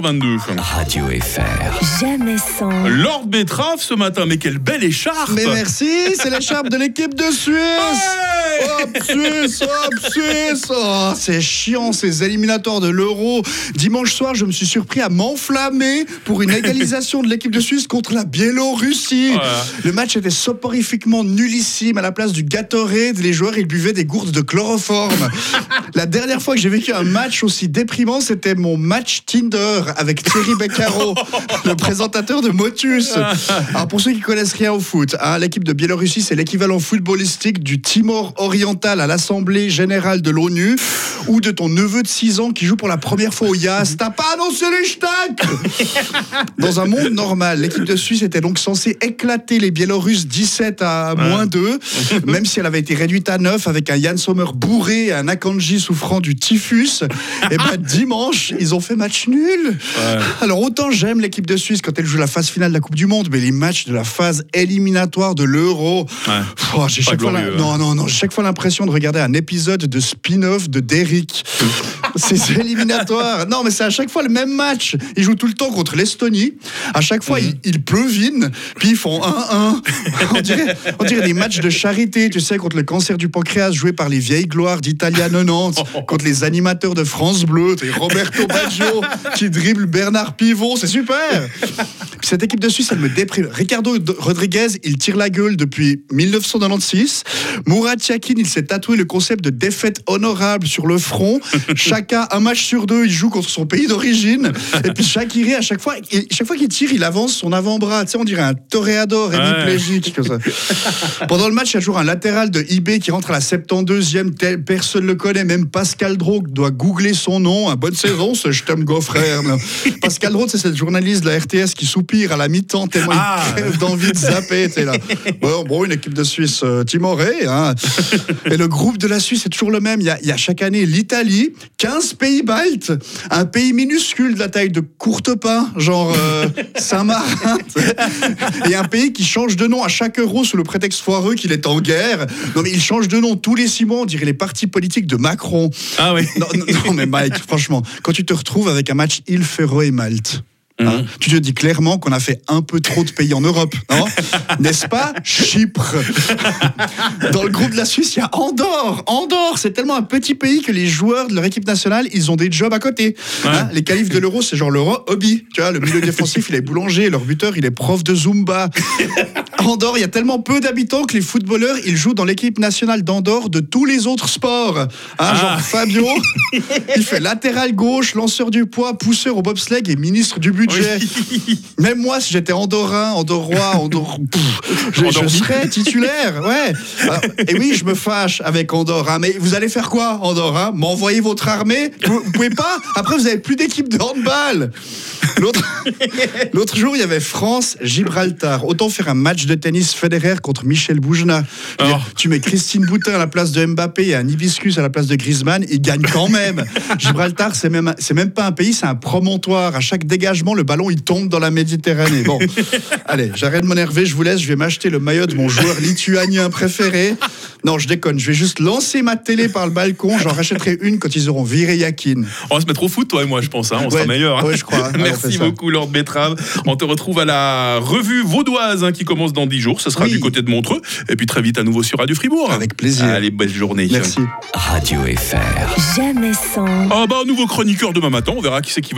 22. Radio FR. Jamais sans. Lord Betrave ce matin, mais quelle belle écharpe Mais merci, c'est l'écharpe de l'équipe de Suisse. Hop Suisse, hop Suisse. Oh, c'est chiant ces éliminatoires de l'Euro. Dimanche soir, je me suis surpris à m'enflammer pour une égalisation de l'équipe de Suisse contre la Biélorussie. Voilà. Le match était soporifiquement nullissime. À la place du Gatorade, les joueurs ils buvaient des gourdes de chloroforme. la dernière fois que j'ai vécu un match aussi déprimant, c'était mon match Tinder avec Thierry Beccaro, le présentateur de Motus. Alors pour ceux qui connaissent rien au foot, hein, l'équipe de Biélorussie, c'est l'équivalent footballistique du Timor oriental à l'Assemblée générale de l'ONU ou de ton neveu de 6 ans qui joue pour la première fois au Yas. T'as pas annoncé les stacks Dans un monde normal, l'équipe de Suisse était donc censée éclater les Biélorusses 17 à moins 2, même si elle avait été réduite à 9 avec un Yann Sommer bourré et un Akanji souffrant du typhus. Et ben dimanche, ils ont fait match nul. Alors autant j'aime l'équipe de Suisse quand elle joue la phase finale de la Coupe du Monde, mais les matchs de la phase éliminatoire de l'Euro, Ouais. oh, j'ai Pas chaque fois la- glorieux, hein. non non non, chaque fois l'impression de regarder un épisode de spin-off de Derrick. Ces éliminatoires. Non, mais c'est à chaque fois le même match. Ils jouent tout le temps contre l'Estonie. À chaque fois, ils, ils pleuvinent, puis ils font 1-1. On dirait, on dirait des matchs de charité, tu sais, contre le cancer du pancréas, joués par les vieilles gloires d'Italia 90, contre les animateurs de France Bleu, Roberto Baggio qui dribble Bernard Pivot, c'est super. Puis cette équipe de Suisse, elle me déprime. Ricardo Rodriguez, il tire la gueule depuis 1996. Murat Yakin, il s'est tatoué le concept de défaite honorable sur le front. Un match sur deux, il joue contre son pays d'origine. Et puis Shakiri, à chaque fois, il- chaque fois qu'il tire, il avance son avant-bras. Tu sais, on dirait un toréador hémiplégique. ça. Pendant le match, il y a toujours un latéral de IB qui rentre à la 72e. tel- Personne ne le connaît, même Pascal Drogue doit googler son nom. Un bonne saison, ce je t'aime, go frère. Pascal Drogue, c'est cette journaliste de la RTS qui soupire à la mi-temps tellement Ah. il crève d'envie de zapper. là. Bon, bon, une équipe de Suisse euh, timorée. hein. Et le groupe de la Suisse est toujours le même. Il y y a chaque année l'Italie, 15 pays baltes, un pays minuscule de la taille de Courtepin, genre euh, Saint-Marin. Et un pays qui change de nom à chaque euro sous le prétexte foireux qu'il est en guerre. Non, mais il change de nom tous les six mois, on dirait les partis politiques de Macron. Ah oui. Non, non, non, mais Mike, franchement, quand tu te retrouves avec un match Il Ferro et Malte, hein, tu te dis clairement qu'on a fait un peu trop de pays en Europe, non N'est-ce pas Chypre? Dans le groupe de la Suisse, il y a Andorre. Andorre, c'est tellement un petit pays que les joueurs de leur équipe nationale, ils ont des jobs à côté. Hein, les qualifs de l'Euro, c'est genre l'Euro hobby. Tu vois, le milieu défensif, il est boulanger, leur buteur, il est prof de Zumba. Andorre, il y a tellement peu d'habitants que les footballeurs, ils jouent dans l'équipe nationale d'Andorre de tous les autres sports. Hein, Genre Fabio, il fait latéral gauche, lanceur du poids, pousseur au bobsleigh et ministre du budget. Même moi, si j'étais andorrain, andorrois, andor... pff, je, serais titulaire. Ouais. Alors, et oui, je me fâche avec Andorre. hein, mais vous allez faire quoi, Andorre hein? M'envoyer votre armée? Vous, vous pouvez pas? Après, vous avez plus d'équipe de handball. L'autre jour, il y avait France-Gibraltar. Autant faire un match de tennis Federer contre Michel Boujna. Oh. Tu mets Christine Boutin à la place de Mbappé et un hibiscus à la place de Griezmann, il gagne quand même. Gibraltar, c'est même, c'est même pas un pays, c'est un promontoire. À chaque dégagement, le ballon, il tombe dans la Méditerranée. Bon, allez, j'arrête de m'énerver, je vous laisse, je vais m'acheter le maillot de mon joueur lituanien préféré. Non, je déconne, je vais juste lancer ma télé par le balcon, j'en rachèterai une quand ils auront viré Yakin. On va se mettre au foot, toi et moi, je pense. hein. On sera meilleurs. ouais, je crois. Allez, on fait Merci beaucoup, Lord Betrave. On te retrouve à la revue vaudoise hein, qui commence dans 10 jours. Ce sera Oui. du côté de Montreux. Et puis très vite à nouveau sur Radio Fribourg. Avec plaisir. Allez, belle journée. Merci. Radio FR. Jamais sans. Ah bah, nouveau chroniqueur demain matin. On verra qui c'est qui